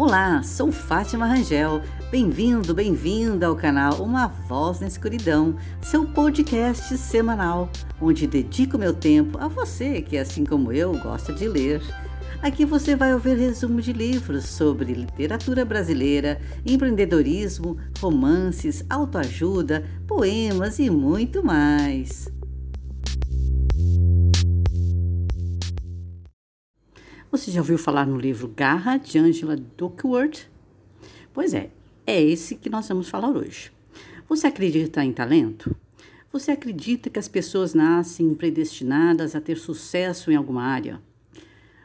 Olá, sou Fátima Rangel. Bem-vindo, bem-vinda ao canal Uma Voz na Escuridão, seu podcast semanal, onde dedico meu tempo a você que, assim como eu, gosta de ler. Aqui você vai ouvir resumo de livros sobre literatura brasileira, empreendedorismo, romances, autoajuda, poemas e muito mais. Você já ouviu falar no livro Garra, de Angela Duckworth? Pois é, é esse que nós vamos falar hoje. Você acredita em talento? Você acredita que as pessoas nascem predestinadas a ter sucesso em alguma área?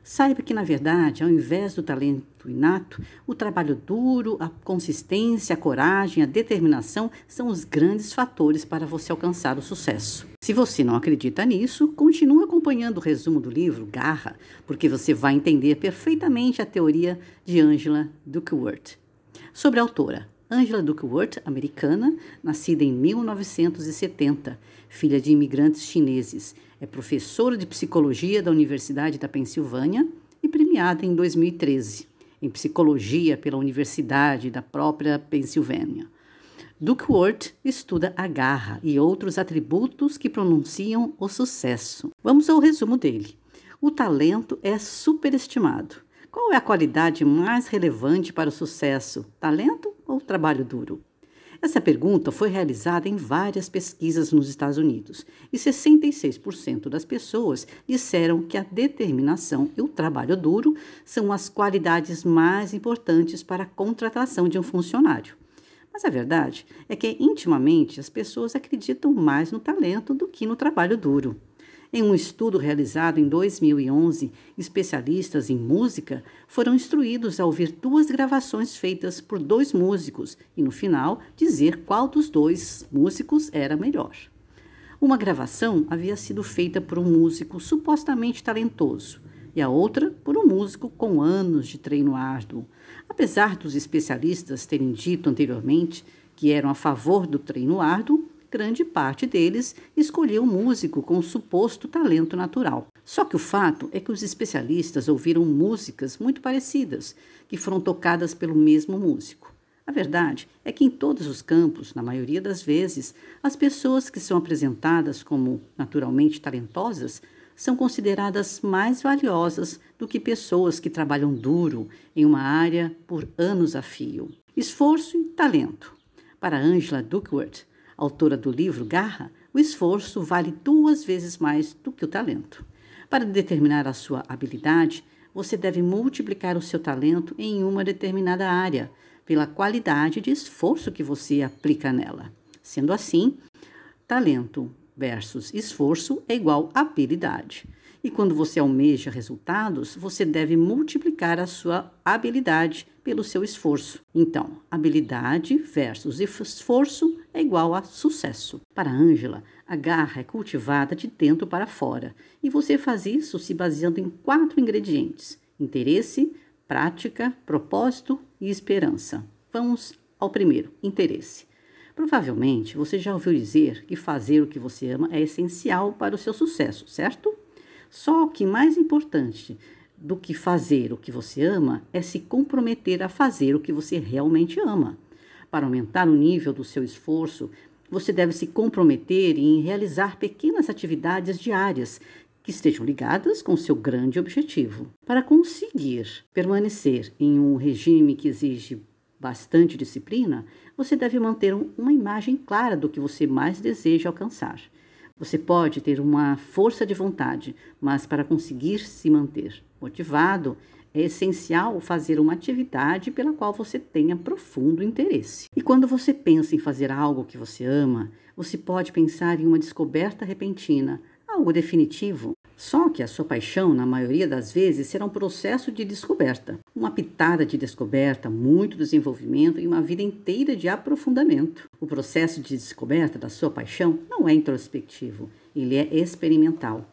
Saiba que, na verdade, ao invés do talento inato, o trabalho duro, a consistência, a coragem, a determinação são os grandes fatores para você alcançar o sucesso. Se você não acredita nisso, continue acompanhando o resumo do livro Garra, porque você vai entender perfeitamente a teoria de Angela Duckworth. Sobre a autora, Angela Duckworth, americana, nascida em 1970, filha de imigrantes chineses é professora de psicologia da Universidade da Pensilvânia e premiada em 2013 em psicologia pela Universidade da própria Pensilvânia. Duckworth estuda a garra e outros atributos que pronunciam o sucesso. Vamos ao resumo dele. O talento é superestimado. Qual é a qualidade mais relevante para o sucesso? Talento ou trabalho duro? Essa pergunta foi realizada em várias pesquisas nos Estados Unidos e 66% das pessoas disseram que a determinação e o trabalho duro são as qualidades mais importantes para a contratação de um funcionário. Mas a verdade é que, intimamente, as pessoas acreditam mais no talento do que no trabalho duro. Em um estudo realizado em 2011, especialistas em música foram instruídos a ouvir duas gravações feitas por dois músicos e, no final, dizer qual dos dois músicos era melhor. Uma gravação havia sido feita por um músico supostamente talentoso e a outra por um músico com anos de treino árduo. Apesar dos especialistas terem dito anteriormente que eram a favor do treino árduo, grande parte deles escolheu um músico com suposto talento natural. Só que o fato é que os especialistas ouviram músicas muito parecidas, que foram tocadas pelo mesmo músico. A verdade é que em todos os campos, na maioria das vezes, as pessoas que são apresentadas como naturalmente talentosas são consideradas mais valiosas do que pessoas que trabalham duro em uma área por anos a fio. Esforço e talento. Para Angela Duckworth, autora do livro Garra, o esforço vale duas vezes mais do que o talento. Para determinar a sua habilidade, você deve multiplicar o seu talento em uma determinada área, pela qualidade de esforço que você aplica nela. Sendo assim, talento versus esforço é igual a habilidade. E quando você almeja resultados, você deve multiplicar a sua habilidade pelo seu esforço. Então, habilidade versus esforço é igual a sucesso. Para Ângela, a garra é cultivada de dentro para fora, e você faz isso se baseando em quatro ingredientes: interesse, prática, propósito e esperança. Vamos ao primeiro: interesse. Provavelmente você já ouviu dizer que fazer o que você ama é essencial para o seu sucesso, certo? Só que mais importante do que fazer o que você ama é se comprometer a fazer o que você realmente ama. Para aumentar o nível do seu esforço, você deve se comprometer em realizar pequenas atividades diárias que estejam ligadas com seu grande objetivo. Para conseguir permanecer em um regime que exige bastante disciplina, você deve manter uma imagem clara do que você mais deseja alcançar. Você pode ter uma força de vontade, mas para conseguir se manter motivado, é essencial fazer uma atividade pela qual você tenha profundo interesse. E quando você pensa em fazer algo que você ama, você pode pensar em uma descoberta repentina, algo definitivo, só que a sua paixão, na maioria das vezes, será um processo de descoberta, uma pitada de descoberta, muito desenvolvimento e uma vida inteira de aprofundamento. O processo de descoberta da sua paixão não é introspectivo, ele é experimental.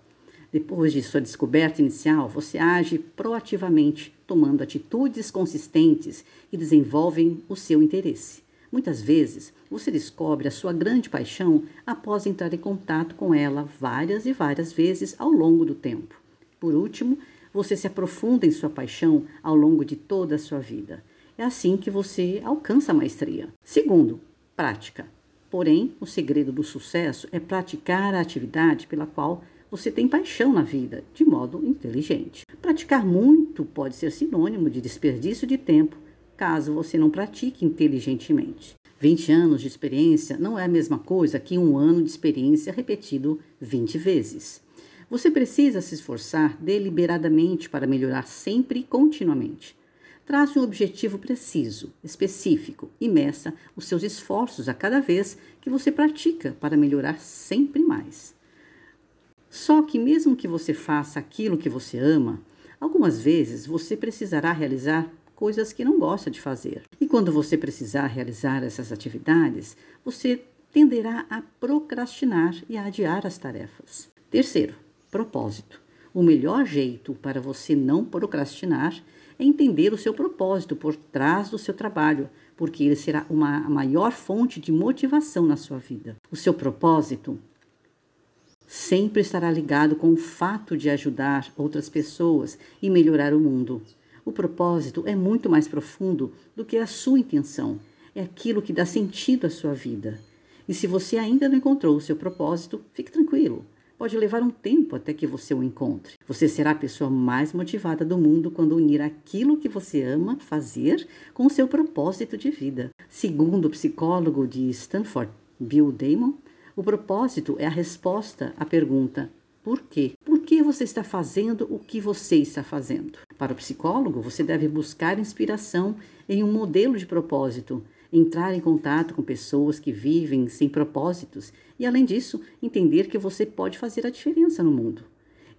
Depois de sua descoberta inicial, você age proativamente, tomando atitudes consistentes que desenvolvem o seu interesse. Muitas vezes, você descobre a sua grande paixão após entrar em contato com ela várias e várias vezes ao longo do tempo. Por último, você se aprofunda em sua paixão ao longo de toda a sua vida. É assim que você alcança a maestria. Segundo, prática. Porém, o segredo do sucesso é praticar a atividade pela qual você tem paixão na vida, de modo inteligente. Praticar muito pode ser sinônimo de desperdício de tempo, caso você não pratique inteligentemente. 20 anos de experiência não é a mesma coisa que um ano de experiência repetido 20 vezes. Você precisa se esforçar deliberadamente para melhorar sempre e continuamente. Trace um objetivo preciso, específico e meça os seus esforços a cada vez que você pratica para melhorar sempre mais. Só que, mesmo que você faça aquilo que você ama, algumas vezes você precisará realizar coisas que não gosta de fazer. E quando você precisar realizar essas atividades, você tenderá a procrastinar e a adiar as tarefas. Terceiro, propósito. O melhor jeito para você não procrastinar é entender o seu propósito por trás do seu trabalho, porque ele será uma maior fonte de motivação na sua vida. O seu propósito sempre estará ligado com o fato de ajudar outras pessoas e melhorar o mundo. O propósito é muito mais profundo do que a sua intenção. É aquilo que dá sentido à sua vida. E se você ainda não encontrou o seu propósito, fique tranquilo. Pode levar um tempo até que você o encontre. Você será a pessoa mais motivada do mundo quando unir aquilo que você ama fazer com o seu propósito de vida. Segundo o psicólogo de Stanford, Bill Damon, o propósito é a resposta à pergunta: por quê? Por que você está fazendo o que você está fazendo? Para o psicólogo, você deve buscar inspiração em um modelo de propósito, entrar em contato com pessoas que vivem sem propósitos e, além disso, entender que você pode fazer a diferença no mundo.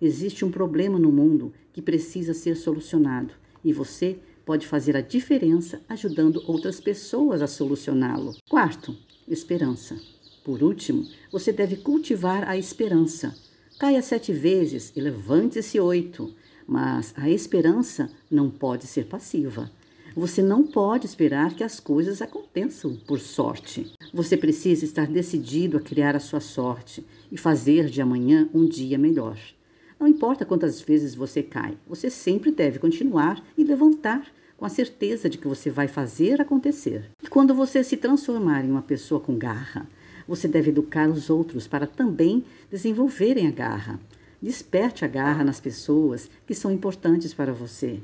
Existe um problema no mundo que precisa ser solucionado e você pode fazer a diferença ajudando outras pessoas a solucioná-lo. Quarto, esperança. Por último, você deve cultivar a esperança Caia sete vezes e levante-se oito. Mas a esperança não pode ser passiva. Você não pode esperar que as coisas aconteçam por sorte. Você precisa estar decidido a criar a sua sorte e fazer de amanhã um dia melhor. Não importa quantas vezes você cai, você sempre deve continuar e levantar com a certeza de que você vai fazer acontecer. E quando você se transformar em uma pessoa com garra, você deve educar os outros para também desenvolverem a garra. Desperte a garra nas pessoas que são importantes para você.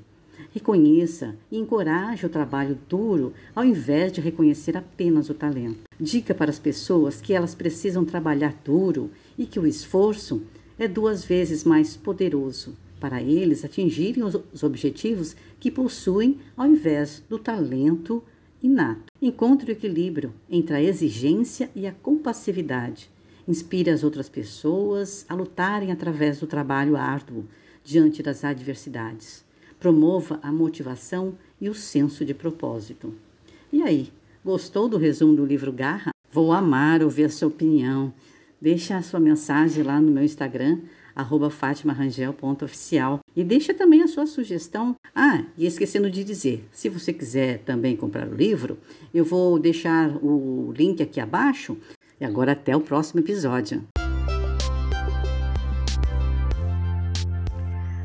Reconheça e encoraje o trabalho duro ao invés de reconhecer apenas o talento. Diga para as pessoas que elas precisam trabalhar duro e que o esforço é duas vezes mais poderoso para eles atingirem os objetivos que possuem ao invés do talento inato. Encontre o equilíbrio entre a exigência e a compassividade. Inspire as outras pessoas a lutarem através do trabalho árduo diante das adversidades. Promova a motivação e o senso de propósito. E aí, gostou do resumo do livro Garra? Vou amar ouvir a sua opinião. Deixe a sua mensagem lá no meu Instagram, arroba fatimarangel.oficial. E deixa também a sua sugestão. Ah, e esquecendo de dizer, se você quiser também comprar o livro, eu vou deixar o link aqui abaixo. E agora até o próximo episódio.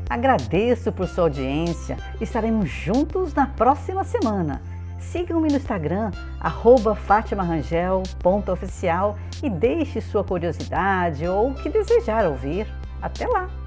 Agradeço por sua audiência. Estaremos juntos na próxima semana. Sigam-me no Instagram, fatimarangel.oficial e deixe sua curiosidade ou o que desejar ouvir. Até lá!